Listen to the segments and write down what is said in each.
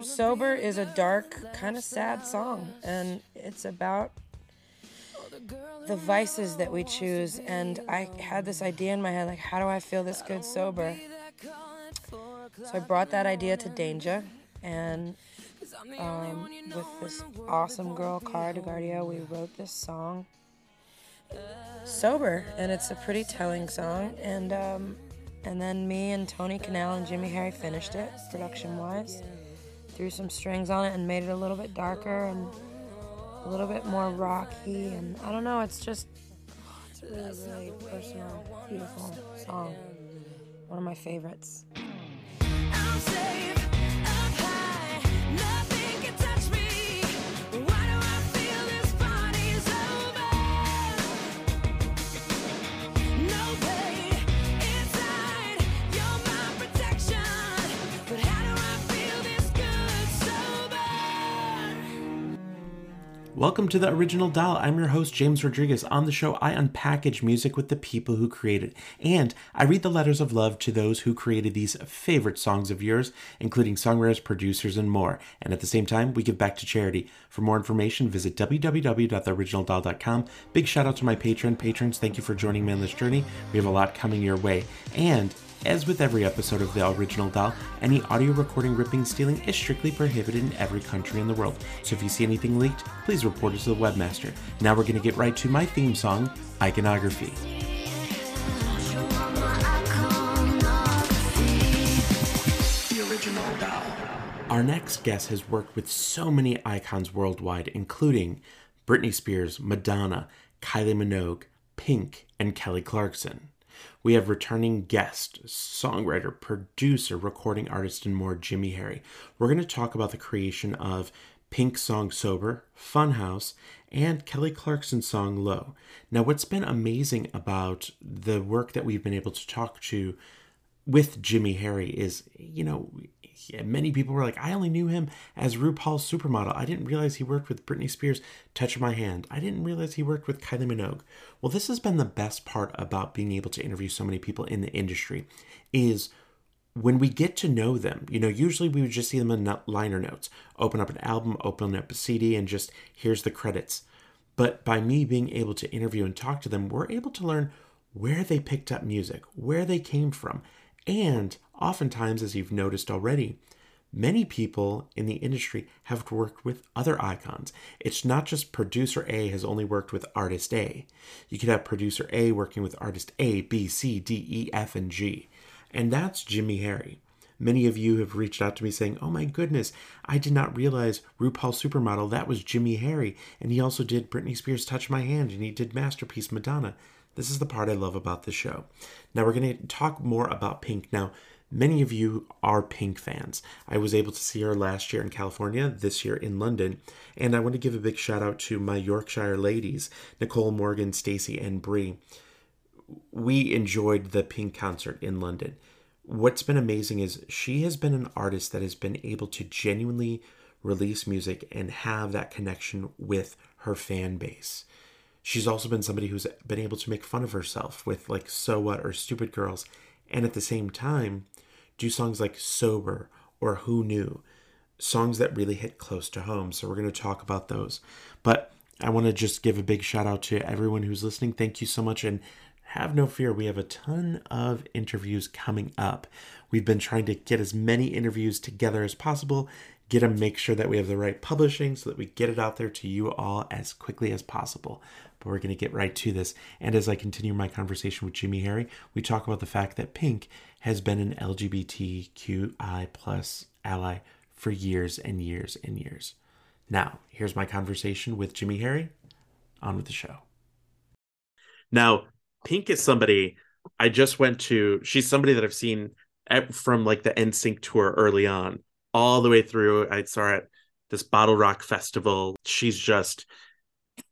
Sober is a dark, kind of sad song, and it's about the vices that we choose. And I had this idea in my head like, how do I feel this good sober? So I brought that idea to Danja, and um, with this awesome girl, Kara DioGuardi, we wrote this song sober, and it's a pretty telling song. And um, and then me and Tony Kanal and Jimmy Harry finished it production wise, threw some strings on it, and made it a little bit darker and a little bit more rocky. And I don't know, it's just it's a really, really personal, beautiful song. One of my favorites. Welcome to the Original Doll. I'm your host, James Rodriguez. On the show, I unpackage music with the people who create it, and I read the letters of love to those who created these favorite songs of yours, including songwriters, producers, and more. And at the same time, we give back to charity. For more information, visit www.theoriginaldoll.com. Big shout out to my Patreon patrons. Thank you for joining me on this journey. We have a lot coming your way. And as with every episode of The Original Doll, any audio recording, ripping, stealing is strictly prohibited in every country in the world. So if you see anything leaked, please report it to the webmaster. Now we're going to get right to my theme song, Iconography. The Original Doll. Our next guest has worked with so many icons worldwide, including Britney Spears, Madonna, Kylie Minogue, Pink, and Kelly Clarkson. We have returning guest, songwriter, producer, recording artist, and more, Jimmy Harry. We're going to talk about the creation of Pink song Sober, Funhouse, and Kelly Clarkson's song Low. Now, what's been amazing about the work that we've been able to talk to with Jimmy Harry is, you know, many people were like, I only knew him as RuPaul's supermodel. I didn't realize he worked with Britney Spears' Touch My Hand. I didn't realize he worked with Kylie Minogue. Well, this has been the best part about being able to interview so many people in the industry is when we get to know them, you know, usually we would just see them in liner notes, open up an album, open up a CD, and just here's the credits. But by me being able to interview and talk to them, we're able to learn where they picked up music, where they came from, and oftentimes, as you've noticed already, many people in the industry have worked with other icons. It's not just producer A has only worked with artist A. You could have producer A working with artist A, B, C, D, E, F, and G. And that's Jimmy Harry. Many of you have reached out to me saying, Oh my goodness, I did not realize RuPaul Supermodel, that was Jimmy Harry. And he also did Britney Spears Touch My Hand and he did Masterpiece Madonna. This is the part I love about the show. Now, we're going to talk more about Pink. Now, many of you are Pink fans. I was able to see her last year in California, this year in London, and I want to give a big shout out to my Yorkshire ladies, Nicole Morgan, Stacy, and Bree. We enjoyed the Pink concert in London. What's been amazing is she has been an artist that has been able to genuinely release music and have that connection with her fan base. She's also been somebody who's been able to make fun of herself with like So What or Stupid Girls, and at the same time, do songs like Sober or Who Knew, songs that really hit close to home. So we're going to talk about those. But I want to just give a big shout out to everyone who's listening. Thank you so much. And have no fear, we have a ton of interviews coming up. We've been trying to get as many interviews together as possible, get them, make sure that we have the right publishing so that we get it out there to you all as quickly as possible but we're going to get right to this. And as I continue my conversation with Jimmy Harry, we talk about the fact that Pink has been an LGBTQI plus ally for years and years and years. Now, here's my conversation with Jimmy Harry. On with the show. Now, Pink is somebody I just went to. She's somebody that I've seen from like the NSYNC tour early on, all the way through. I saw her at this Bottle Rock Festival. She's just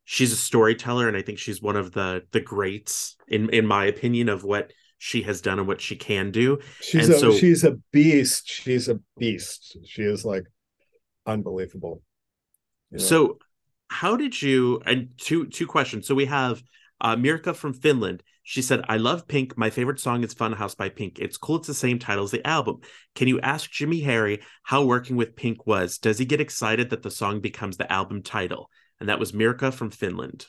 she's a storyteller and i think she's one of the the greats in in my opinion of what she has done and what she can do she's and a so, she's a beast she's a beast she is like unbelievable you know? so how did you and two two questions so we have Uh, Mirka from Finland. She said, I love Pink. My favorite song is Funhouse by Pink. It's cool. It's the same title as the album. Can you ask Jimmy Harry how working with Pink was? Does he get excited that the song becomes the album title? And that was Mirka from Finland.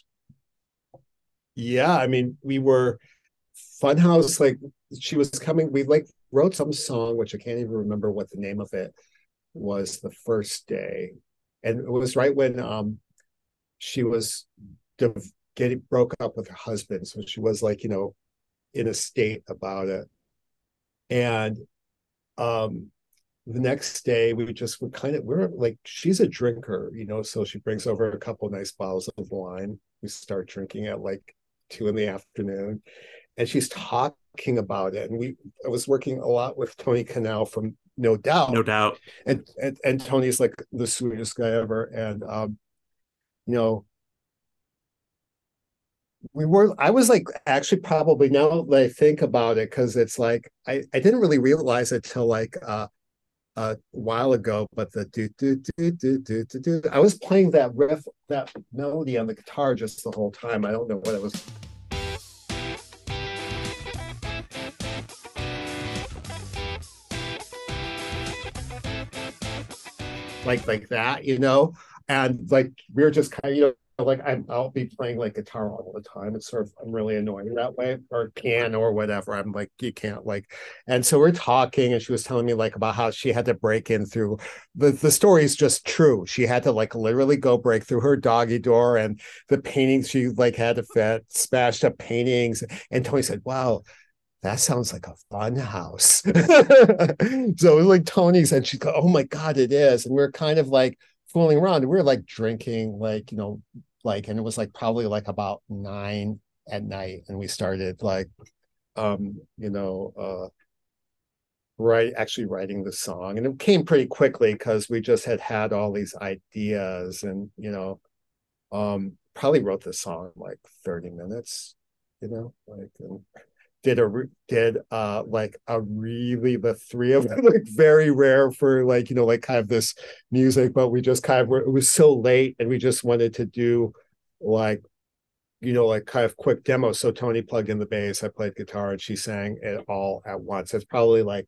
Yeah, I mean, we were Funhouse, like she was coming, we like wrote some song, which I can't even remember what the name of it was the first day. And it was right when um she was getting broke up with her husband. So she was like, you know, in a state about it. And um the next day we just were kind of we're like she's a drinker, you know, so she brings over a couple nice bottles of wine. We start drinking at like two in the afternoon. And she's talking about it. And we I was working a lot with Tony Kanal from No Doubt. No doubt. And and, and Tony's like the sweetest guy ever. And um, you know, we were i was like actually probably now that i think about it because it's like i i didn't really realize it till like uh a while ago but the do do do do do do do i was playing that riff that melody on the guitar just the whole time. I don't know what it was. Like like that you know? And like we were just kind of you know like I'm, I'll be playing like guitar all the time. It's sort of I'm really annoying that way, or piano or whatever. I'm like you can't like, and so we're talking, and she was telling me like about how she had to break in through the the story is just true. She had to like literally go break through her doggy door, and the paintings she like had to fit smashed up paintings. And Tony said, "Wow." That sounds like a fun house. so it was like Tony's, and she go, "Oh my god, it is!" And we're kind of like, fooling around. We were like drinking, like, you know, like, and it was like probably like about nine at night. And we started like, um, you know, uh, right actually writing the song and it came pretty quickly because we just had had all these ideas and you know um probably wrote the song like 30 minutes you know like and did a did uh like a really the three of them like very rare for like you know like kind of this music but we just kind of were it was so late and we just wanted to do like you know like kind of quick demos so tony plugged in the bass i played guitar and she sang it all at once. It's probably like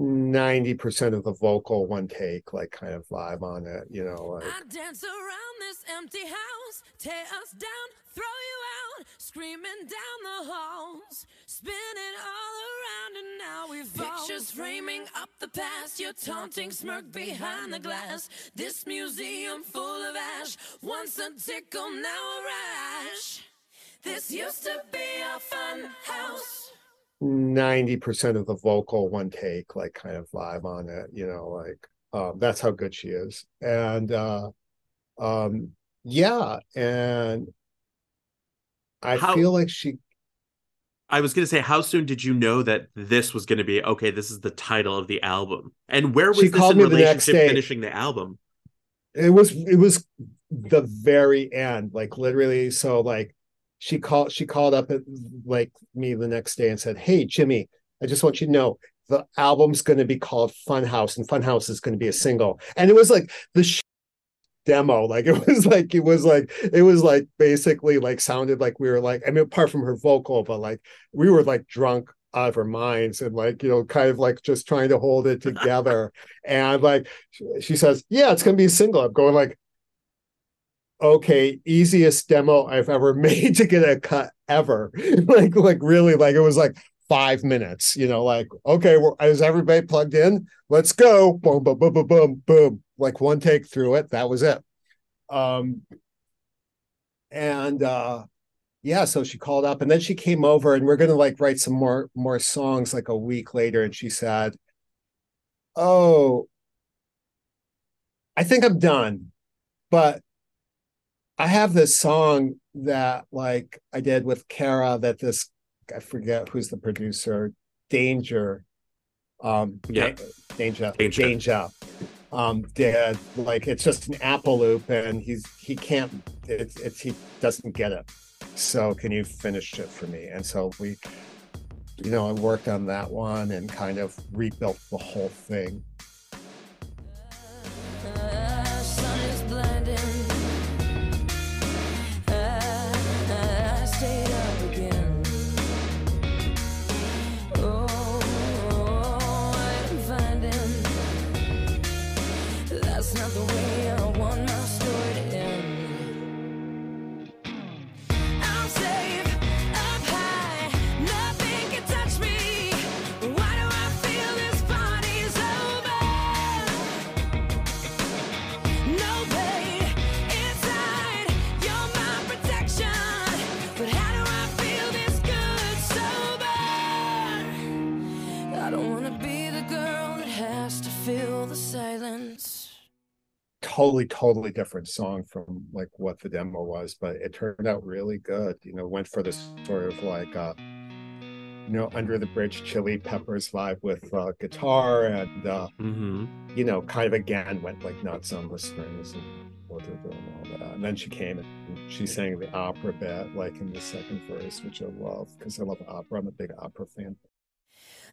90% of the vocal one take like kind of vibe on it you know like I dance around this empty house tear us down throw you out screaming down the halls spinning all around and now we fall pictures framing up the past your taunting smirk behind the glass. This museum full of ash once a tickle now a rash. This used to be a fun house 90% of the vocal one take like kind of vibe on it you know like um, that's how good she is. And uh um yeah and i how, feel like she i was going to say how soon did you know that this was going to be okay this is the title of the album? And where was she this in relationship finishing the album? It was it was the very end like literally so like she called she called up at, like me the next day and said, "Hey Jimmy, I just want you to know the album's going to be called Funhouse, and Funhouse is going to be a single." And it was like the sh- demo, like it was like it was like it was like basically like sounded like we were like I mean, apart from her vocal, but like we were like drunk out of our minds and like you know kind of like just trying to hold it together. And like she says yeah it's going to be a single. I'm going like okay, easiest demo I've ever made to get a cut ever. like, like really, like it was like five minutes, you know, like, okay, well, is everybody plugged in? Let's go. Boom, boom, boom, boom, boom, boom. Like one take through it. That was it. Um, and uh yeah, so she called up and then she came over and we're gonna like write some more more songs like a week later, and she said, Oh, I think I'm done. But I have this song that like I did with Kara that this I forget who's the producer, Danja. Um yeah. Danja. Danja. Danja. Um did like it's just an apple loop and he's he can't it's it's he doesn't get it. So can you finish it for me? And so we you know, I worked on that one and kind of rebuilt the whole thing. Totally, totally different song from like what the demo was, but it turned out really good. You know, went for this sort of like uh you know, under the bridge chili peppers vibe with uh, guitar and uh Mm-hmm. you know, kind of again went like nuts on the strings and what they're doing and all that. And then she came and she sang the opera bit like in the second verse, which I love because I love opera. I'm a big opera fan.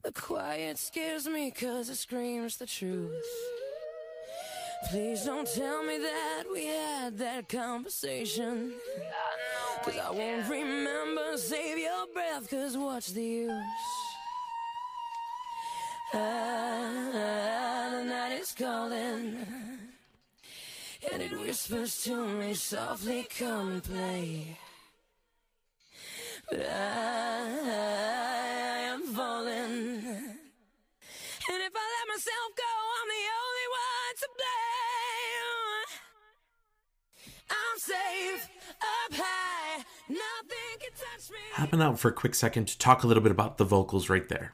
The quiet scares me cause it screams the truth. Please don't tell me that we had that conversation. Cause I won't remember. Save your breath, cause what's the use? Ah, the night is calling. And it whispers to me softly, come and play. But I, I am falling. And if I let myself go, I'm the Hopping out for a quick second to talk a little bit about the vocals right there.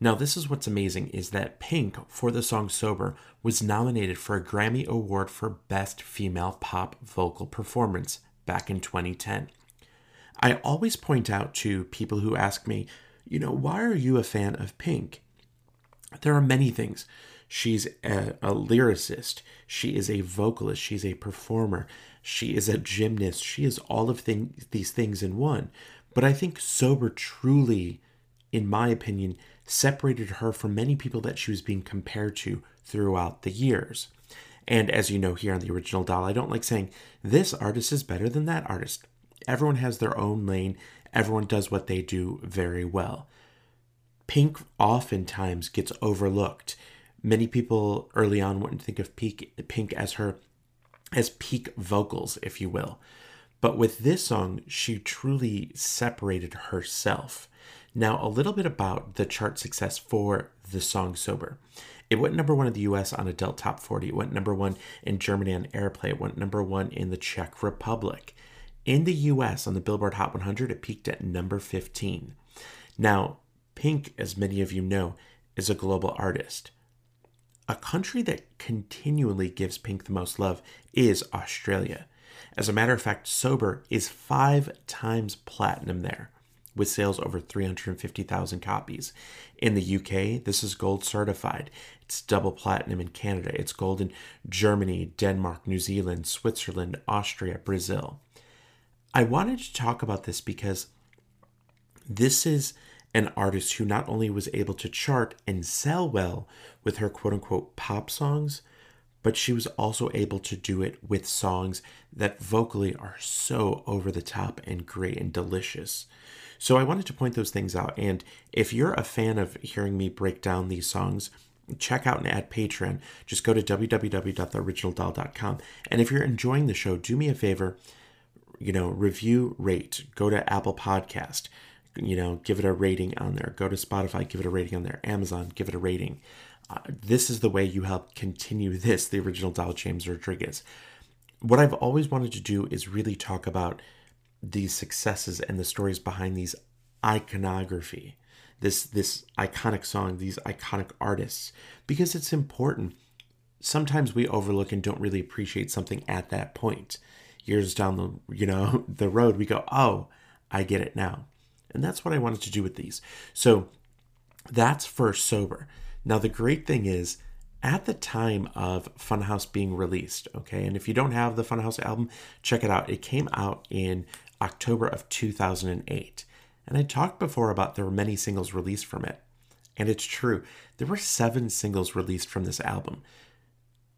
Now, this is what's amazing is that Pink, for the song Sober, was nominated for a Grammy Award for Best Female Pop Vocal Performance back in 2010. I always point out to people who ask me, you know, why are you a fan of Pink? There are many things. She's a, a lyricist, she is a vocalist, she's a performer, she is a gymnast, she is all of thing, these things in one. But I think Sober truly, in my opinion, separated her from many people that she was being compared to throughout the years. And as you know here on the original doll, I don't like saying this artist is better than that artist. Everyone has their own lane, everyone does what they do very well. Pink oftentimes gets overlooked. Many people early on wouldn't think of Pink, Pink as her as peak vocals, if you will. But with this song, she truly separated herself. Now, a little bit about the chart success for the song Sober. It went number one in the US on Adult Top 40. It went number one in Germany on Airplay. It went number one in the Czech Republic. In the US on the Billboard Hot 100, it peaked at number 15. Now, Pink, as many of you know, is a global artist. A country that continually gives Pink the most love is Australia. As a matter of fact, Sober is five times platinum there, with sales over 350,000 copies. In the UK, this is gold certified. It's double platinum in Canada. It's gold in Germany, Denmark, New Zealand, Switzerland, Austria, Brazil. I wanted to talk about this because this is an artist who not only was able to chart and sell well with her quote unquote pop songs, but she was also able to do it with songs that vocally are so over the top and great and delicious. So I wanted to point those things out. And if you're a fan of hearing me break down these songs, check out and add Patreon. Just go to www.theoriginaldoll.com. And if you're enjoying the show, do me a favor, you know, review, rate, go to Apple Podcast, you know, give it a rating on there. Go to Spotify, give it a rating on there. Amazon, give it a rating. Uh, this is the way you help continue this, the original doll, James Rodriguez. What I've always wanted to do is really talk about these successes and the stories behind these iconography, this this iconic song, these iconic artists, because it's important. Sometimes we overlook and don't really appreciate something at that point. Years down the you know the road, we go, oh, I get it now, and that's what I wanted to do with these. So that's for sober. Now the great thing is at the time of Funhouse being released, okay, and if you don't have the Funhouse album, check it out. It came out in October of 2008. And I talked before about there were many singles released from it. And it's true. There were seven singles released from this album.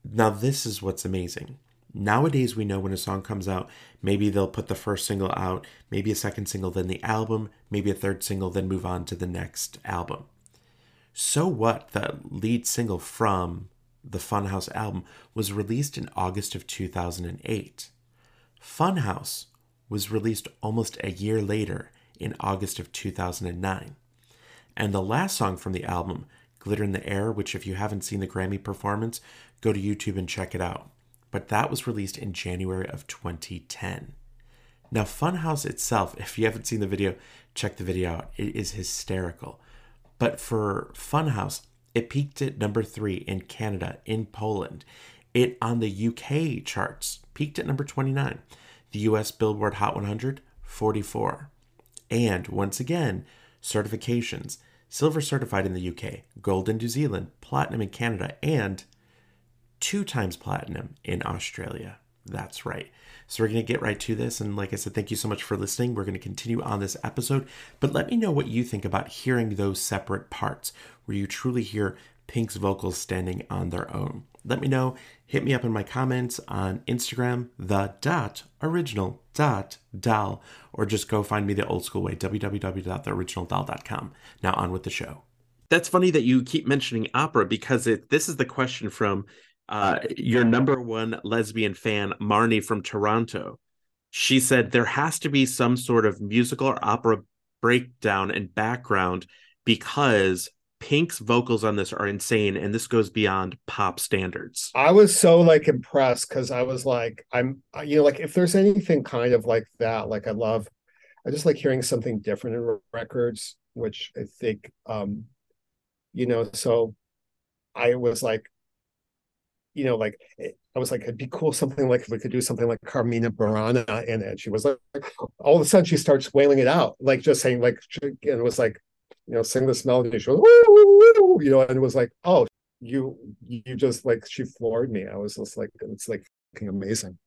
Now, this is what's amazing. Nowadays, we know when a song comes out, maybe they'll put the first single out, maybe a second single, then the album, maybe a third single, then move on to the next album. So What, the lead single from the Funhouse album, was released in August of 2008. Funhouse was released almost a year later in August of 2009. And the last song from the album, Glitter in the Air, which if you haven't seen the Grammy performance, go to YouTube and check it out. But that was released in January of 2010. Now, Funhouse itself, if you haven't seen the video, check the video out. It is hysterical. But for Funhouse, it peaked at number three in Canada, in Poland, It on the UK charts peaked at number 29, the US Billboard Hot 100 44. And once again, certifications silver certified in the UK, gold in New Zealand, platinum in Canada, and two times platinum in Australia. That's right. So we're going to get right to this. And like I said, thank you so much for listening. We're going to continue on this episode. But let me know what you think about hearing those separate parts where you truly hear Pink's vocals standing on their own. Let me know. Hit me up in my comments on Instagram, the dot original dot doll, or just go find me the old school way, www.theoriginaldoll.com. Now on with the show. That's funny that you keep mentioning opera because it, this is the question from uh, your number one lesbian fan, Marnie from Toronto. She said there has to be some sort of musical or opera breakdown and background because Pink's vocals on this are insane, and this goes beyond pop standards. I was so like impressed because I was like, I'm, you know, like if there's anything kind of like that, like I love, I just like hearing something different in records, which I think, um, you know, so I was like, you know, like eh, I was like, it'd be cool something like if we could do something like Carmina Burana in it. She was like, all of a sudden she starts wailing it out, like just saying like, and it was like, you know, sing this melody. She goes, you know, and it was like, oh, you you just like she floored me. I was just like, it's like amazing.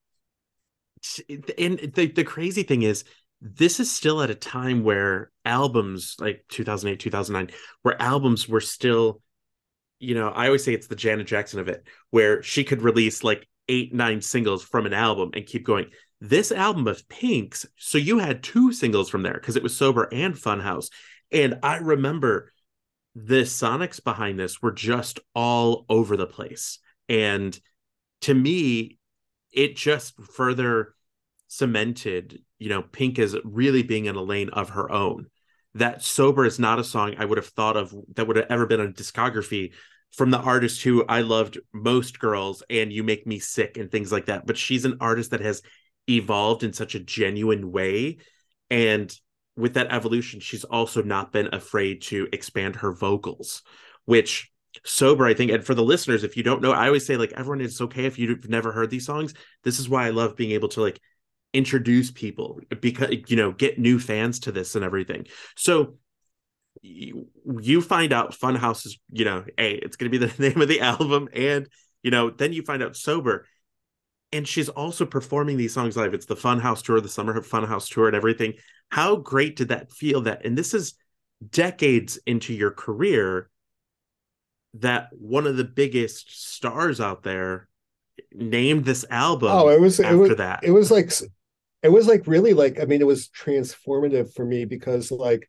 And the the crazy thing is, this is still at a time where albums like 2008 2009 where albums were still you know, I always say it's the Janet Jackson of it, where she could release like eight, nine singles from an album and keep going. This album of Pink's, so you had two singles from there because it was Sober and Funhouse. And I remember the sonics behind this were just all over the place. And to me, it just further cemented, you know, Pink as really being in a lane of her own that sober is not a song I would have thought of that would have ever been a discography from the artist who I loved most girls and you make me sick and things like that. But she's an artist that has evolved in such a genuine way. And with that evolution, she's also not been afraid to expand her vocals, which sober, I think. And for the listeners, if you don't know, I always say, like, everyone, it's okay if you've never heard these songs. This is why I love being able to like introduce people because you know get new fans to this and everything. So you, you find out funhouse is you know hey it's going to be the name of the album and you know then you find out sober. And she's also performing these songs live. It's the funhouse tour the summer funhouse tour and everything. How great did that feel that and this is decades into your career that one of the biggest stars out there named this album oh it was it was that? it was like it was like really like i mean it was transformative for me because like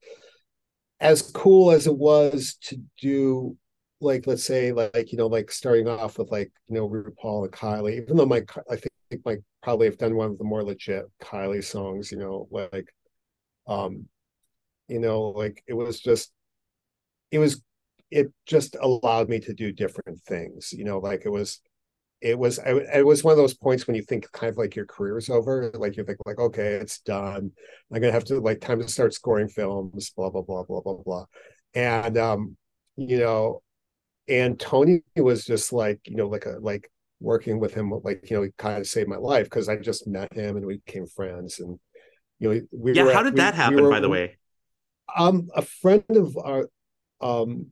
as cool as it was to do like let's say like you know like starting off with like you know RuPaul and Kylie even though my I think like probably have done one of the more legit Kylie songs you know like um you know like it was just it was it just allowed me to do different things you know like it was it was it was one of those points when you think kind of like your career is over like you think like okay it's done. I'm gonna have to like time to start scoring films blah blah blah blah blah blah. And um you know and tony was just like you know like a like working with him like you know he kind of saved my life because i just met him and we became friends and you know we yeah how did we, that happen we were, by the way? Um a friend of our um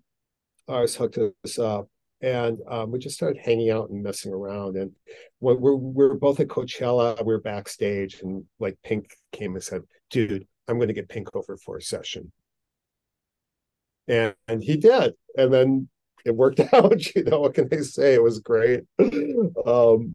ours hooked us up and um, we just started hanging out and messing around. And when we're we're both at Coachella, we are backstage, and like Pink came and said, "Dude, I'm going to get Pink over for a session," and, and he did, and then it worked out. You know, what can I say? It was great. um,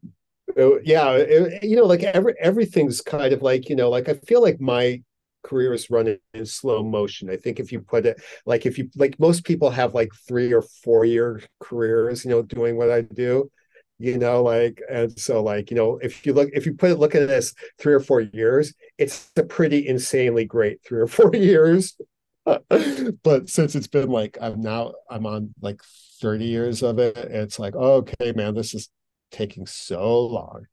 it, yeah, it, you know, like every everything's kind of like you know, like I feel like my career is running in slow motion. I think if you put it like if you like most people have like three or four year careers, you know, doing what I do, you know, like and so like, you know, if you look if you put it look at this three or four years, it's a pretty insanely great three or four years. but since it's been like I'm now I'm on like 30 years of it, it's like, okay, man, this is taking so long,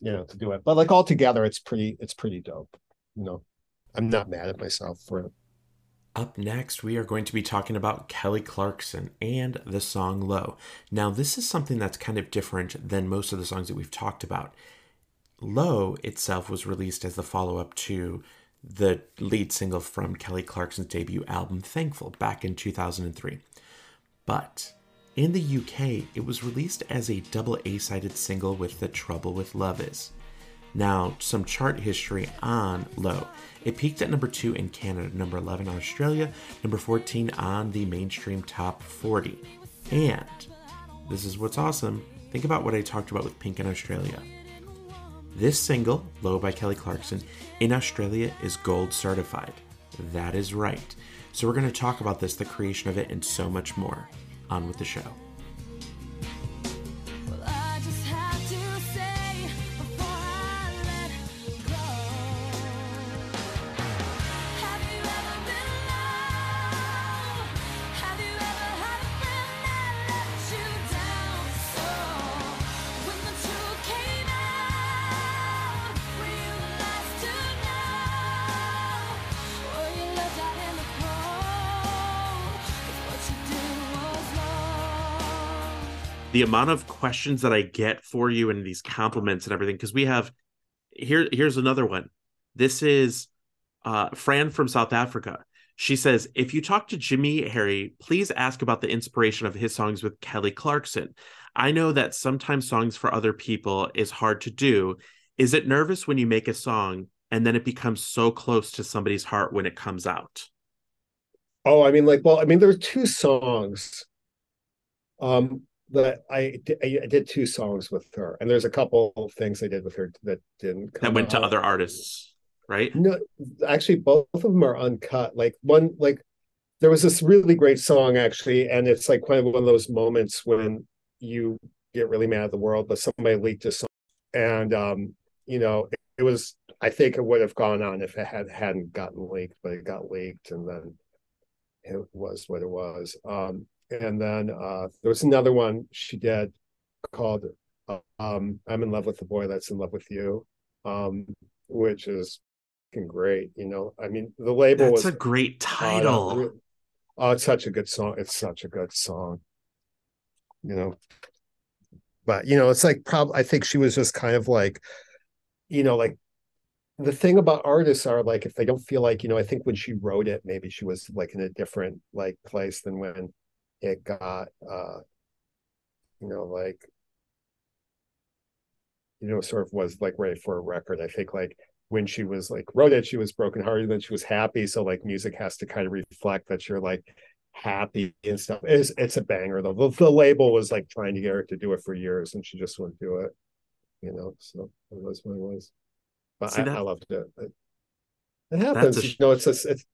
you know, to do it. But like altogether, it's pretty, it's pretty dope, you know. I'm not mad at myself for it. Up next, we are going to be talking about Kelly Clarkson and the song Low. Now, this is something that's kind of different than most of the songs that we've talked about. Low itself was released as the follow up to the lead single from Kelly Clarkson's debut album, Thankful, back in 2003. But in the UK, it was released as a double A sided single with The Trouble with Love Is. Now, some chart history on Low. It peaked at number 2 in Canada, number 11 in Australia, number 14 on the mainstream top 40. And this is what's awesome. Think about what I talked about with Pink in Australia. This single, Low by Kelly Clarkson, in Australia is gold certified. That is right. So we're going to talk about this, the creation of it, and so much more. On with the show. The amount of questions that I get for you and these compliments and everything because we have here here's another one. This is uh, Fran from South Africa. She says, if you talk to Jimmy Harry, please ask about the inspiration of his songs with Kelly Clarkson. I know that sometimes songs for other people is hard to do. Is it nervous when you make a song and then it becomes so close to somebody's heart when it comes out? Oh, I mean, like, well, I mean, there are two songs. Um, that I, I did two songs with her, and there's a couple of things I did with her that didn't that went out. to other artists, right? No, actually, both of them are uncut. Like one, like there was this really great song actually, and it's like kind of one of those moments when you get really mad at the world, but somebody leaked a song, and um, you know, it, it was. I think it would have gone on if it had hadn't gotten leaked, but it got leaked, and then it was what it was. Um, and then uh, there was another one she did called um, "I'm in love with the boy that's in love with you," um, which is great. You know, I mean, the label that's was a great title. Uh, oh, it's such a good song. It's such a good song. You know, but you know, it's like probably I think she was just kind of like, you know, like the thing about artists are like if they don't feel like you know i think when she wrote it maybe she was like in a different like place than when it got uh you know like you know sort of was like ready for a record. I think like when she was like wrote it she was brokenhearted then she was happy. So like music has to kind of reflect that you're like happy and stuff. It's, it's a banger though. The, the label was like trying to get her to do it for years and she just wouldn't do it you know? So it was what it was. But See, I, that, I loved it. it it happens a, you know? It's a it's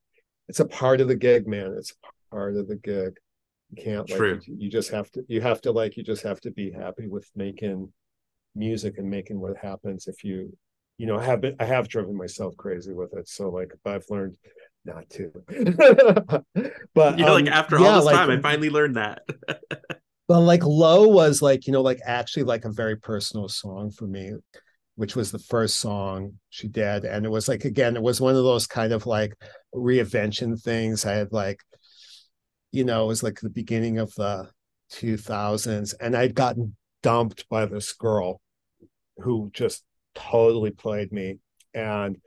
it's a part of the gig man. It's part of the gig you can't like True. you just have to you have to like you just have to be happy with making music and making what happens if you you know I have been I have driven myself crazy with it. So like I've learned not to. but you know, um, like after yeah, all this like, time, I finally learned that. but like Low was like, you know, like actually like a very personal song for me, which was the first song she did. And it was like again, it was one of those kind of like reinvention things. I had like you know, it was like the beginning of the 2000s, and I'd gotten dumped by this girl who just totally played me. And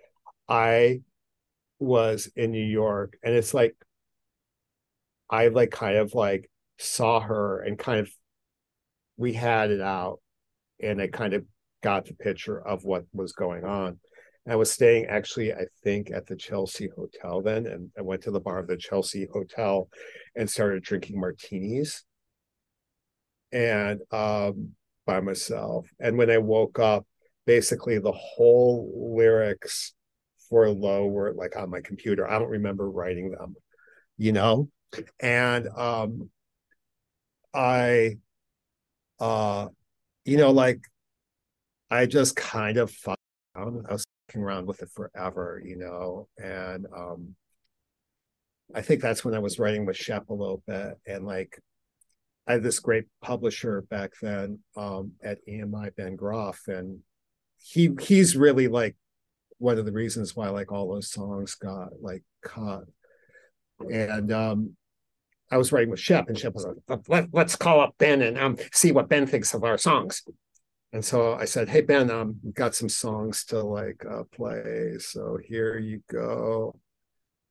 I was in New York, and it's like I like kind of like saw her and kind of we had it out, and I kind of got the picture of what was going on. I was staying actually, I think, at the Chelsea Hotel then, and I went to the bar of the Chelsea Hotel and started drinking martinis and um, by myself. And when I woke up, basically the whole lyrics for Low were like on my computer. I don't remember writing them, you know? And um, I, uh, you know, like I just kind of found Around with it forever, you know. And um, I think that's when I was writing with Shep a little bit. And like, I had this great publisher back then um, at EMI, Ben Groff, and he he's really like one of the reasons why like all those songs got like cut. and um, I was writing with Shep, and Shep was like, Let, "Let's call up Ben and um, see what Ben thinks of our songs." And so I said, "Hey Ben, um, we've got some songs to like uh, play, so here you go."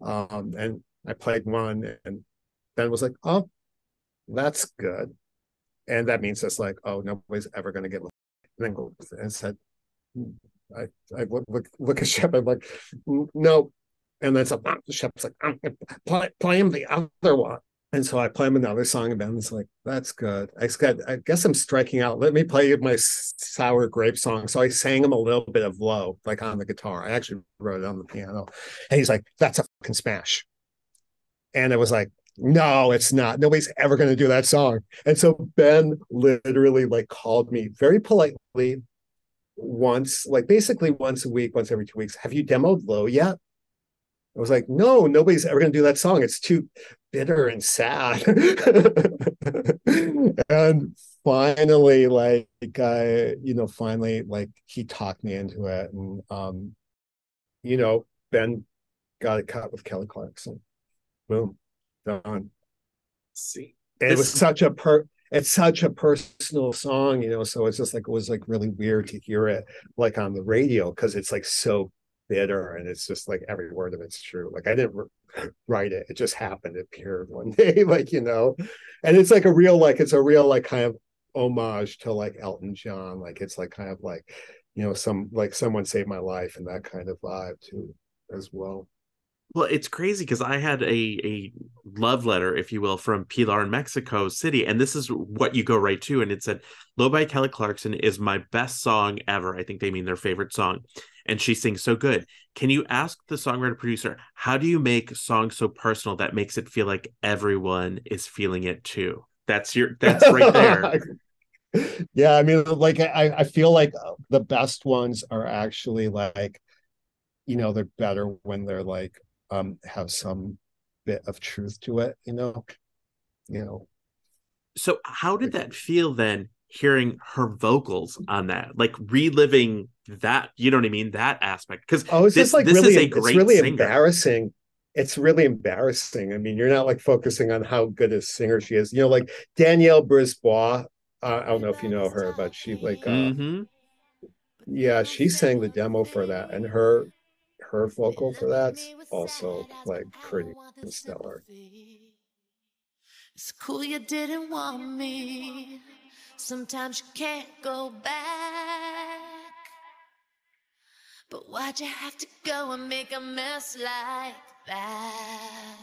Um, and I played one, and Ben was like, "Oh, that's good," and that means it's like, "Oh, nobody's ever going to get." And and said, I, I look, look, look at Shep. I'm like, no. And then so Shep's like, play, play him the other one. And so I play him another song, and Ben's like, "That's good." I said, "I guess I'm striking out. Let me play my sour grape song." So I sang him a little bit of "Low," like on the guitar. I actually wrote it on the piano, and he's like, "That's a fucking smash." And I was like, "No, it's not. Nobody's ever going to do that song." And so Ben literally like called me very politely once, like basically once a week, once every two weeks. Have you demoed "Low" yet? I was like, no, nobody's ever going to do that song. It's too bitter and sad. and finally, like, I, you know, finally, like, he talked me into it. And, um, you know, Ben got it cut with Kelly Clarkson. Boom, done. See, and it was such a per, it's such a personal song, you know. So it's just like it was like really weird to hear it like on the radio because it's like so bitter and it's just like every word of it's true like i didn't write it it just happened it appeared one day like you know? And it's like a real like it's a real like kind of homage to like elton john like it's like kind of like you know some like someone saved my life and that kind of vibe too as well well, it's crazy because I had a a love letter, if you will, from Pilar in Mexico City, and this is what you go right to, and it said, "Low by Kelly Clarkson is my best song ever." I think they mean their favorite song, and she sings so good. Can you ask the songwriter producer how do you make songs so personal that makes it feel like everyone is feeling it too? That's your that's right there. yeah, I mean, like I I feel like uh, the best ones are actually like, you know, they're better when they're like um have some bit of truth to it you know you know so how did that feel then hearing her vocals on that like reliving that you know what i mean that aspect because oh it's this, just like this really, is a great it's really singer. embarrassing it's really embarrassing i mean you're not like focusing on how good a singer she is you know like danielle Brisebois. uh, i don't know if you know her but she like uh, mm-hmm. yeah she sang the demo for that and her her vocal for that's also like pretty stellar. It's cool you didn't want me. Sometimes you can't go back. But why'd you have to go and make a mess like that?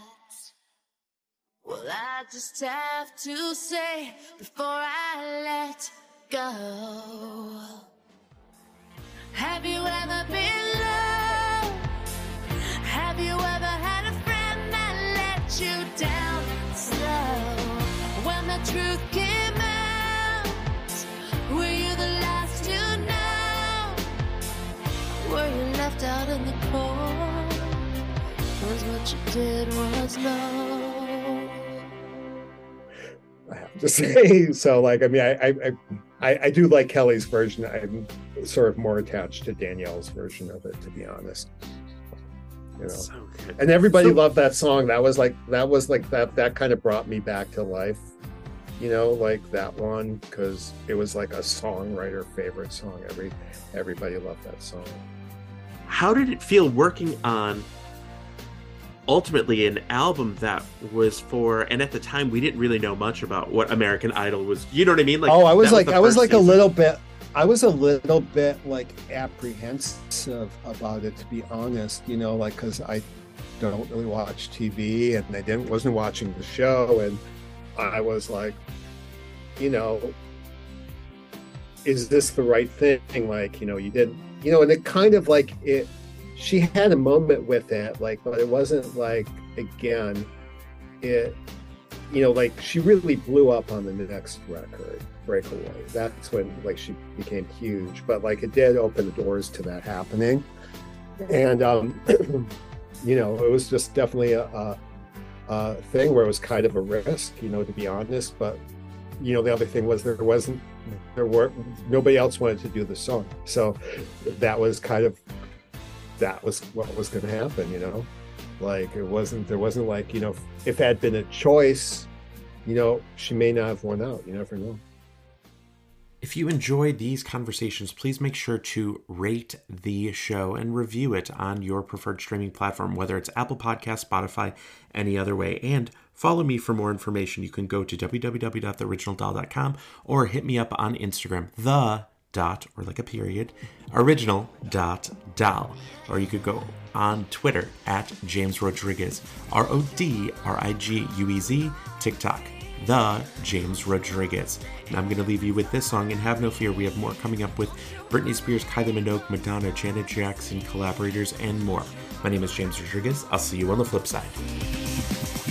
Well, I just have to say before I let go. Have you ever been out in the cold? Was what you did was low? I have to say, so like, I mean, I, I, I, I do like Kelly's version. I'm sort of more attached to Danielle's version of it, to be honest you know so and everybody so, loved that song. That was like that was like that that kind of brought me back to life you know like that one because it was like a songwriter favorite song. Every everybody loved that song. How did it feel working on ultimately an album that was for and at the time we didn't really know much about what american idol was you know what i mean? Like oh i was like was i was like season. a little bit I was a little bit like apprehensive about it, to be honest. You know, like because I don't really watch TV, and I didn't wasn't watching the show, and I was like, you know, is this the right thing? Like, you know, you didn't, you know, and it kind of like it. She had a moment with it, like, but it wasn't like again, it, you know, like she really blew up on the next record breakaway. That's when like she became huge. But like it did open the doors to that happening. And um, you know, it was just definitely a, a, a, thing where it was kind of a risk, you know, to be honest. But you know, the other thing was there wasn't there were nobody else wanted to do the song. So that was kind of that was what was gonna happen, you know. Like it wasn't there wasn't like, you know, if it had been a choice, you know, she may not have won out. You never know. If you enjoyed these conversations, please make sure to rate the show and review it on your preferred streaming platform, whether it's Apple Podcast, Spotify, any other way. And follow me for more information. You can go to www.theoriginaldoll.com or hit me up on Instagram, the dot or like a period original dot doll or you could go on twitter at james rodriguez r-o-d-r-i-g-u-e-z tiktok the James Rodriguez. And I'm going to leave you with this song, and have no fear, we have more coming up with Britney Spears, Kylie Minogue, Madonna, Janet Jackson, collaborators, and more. My name is James Rodriguez. I'll see you on the flip side.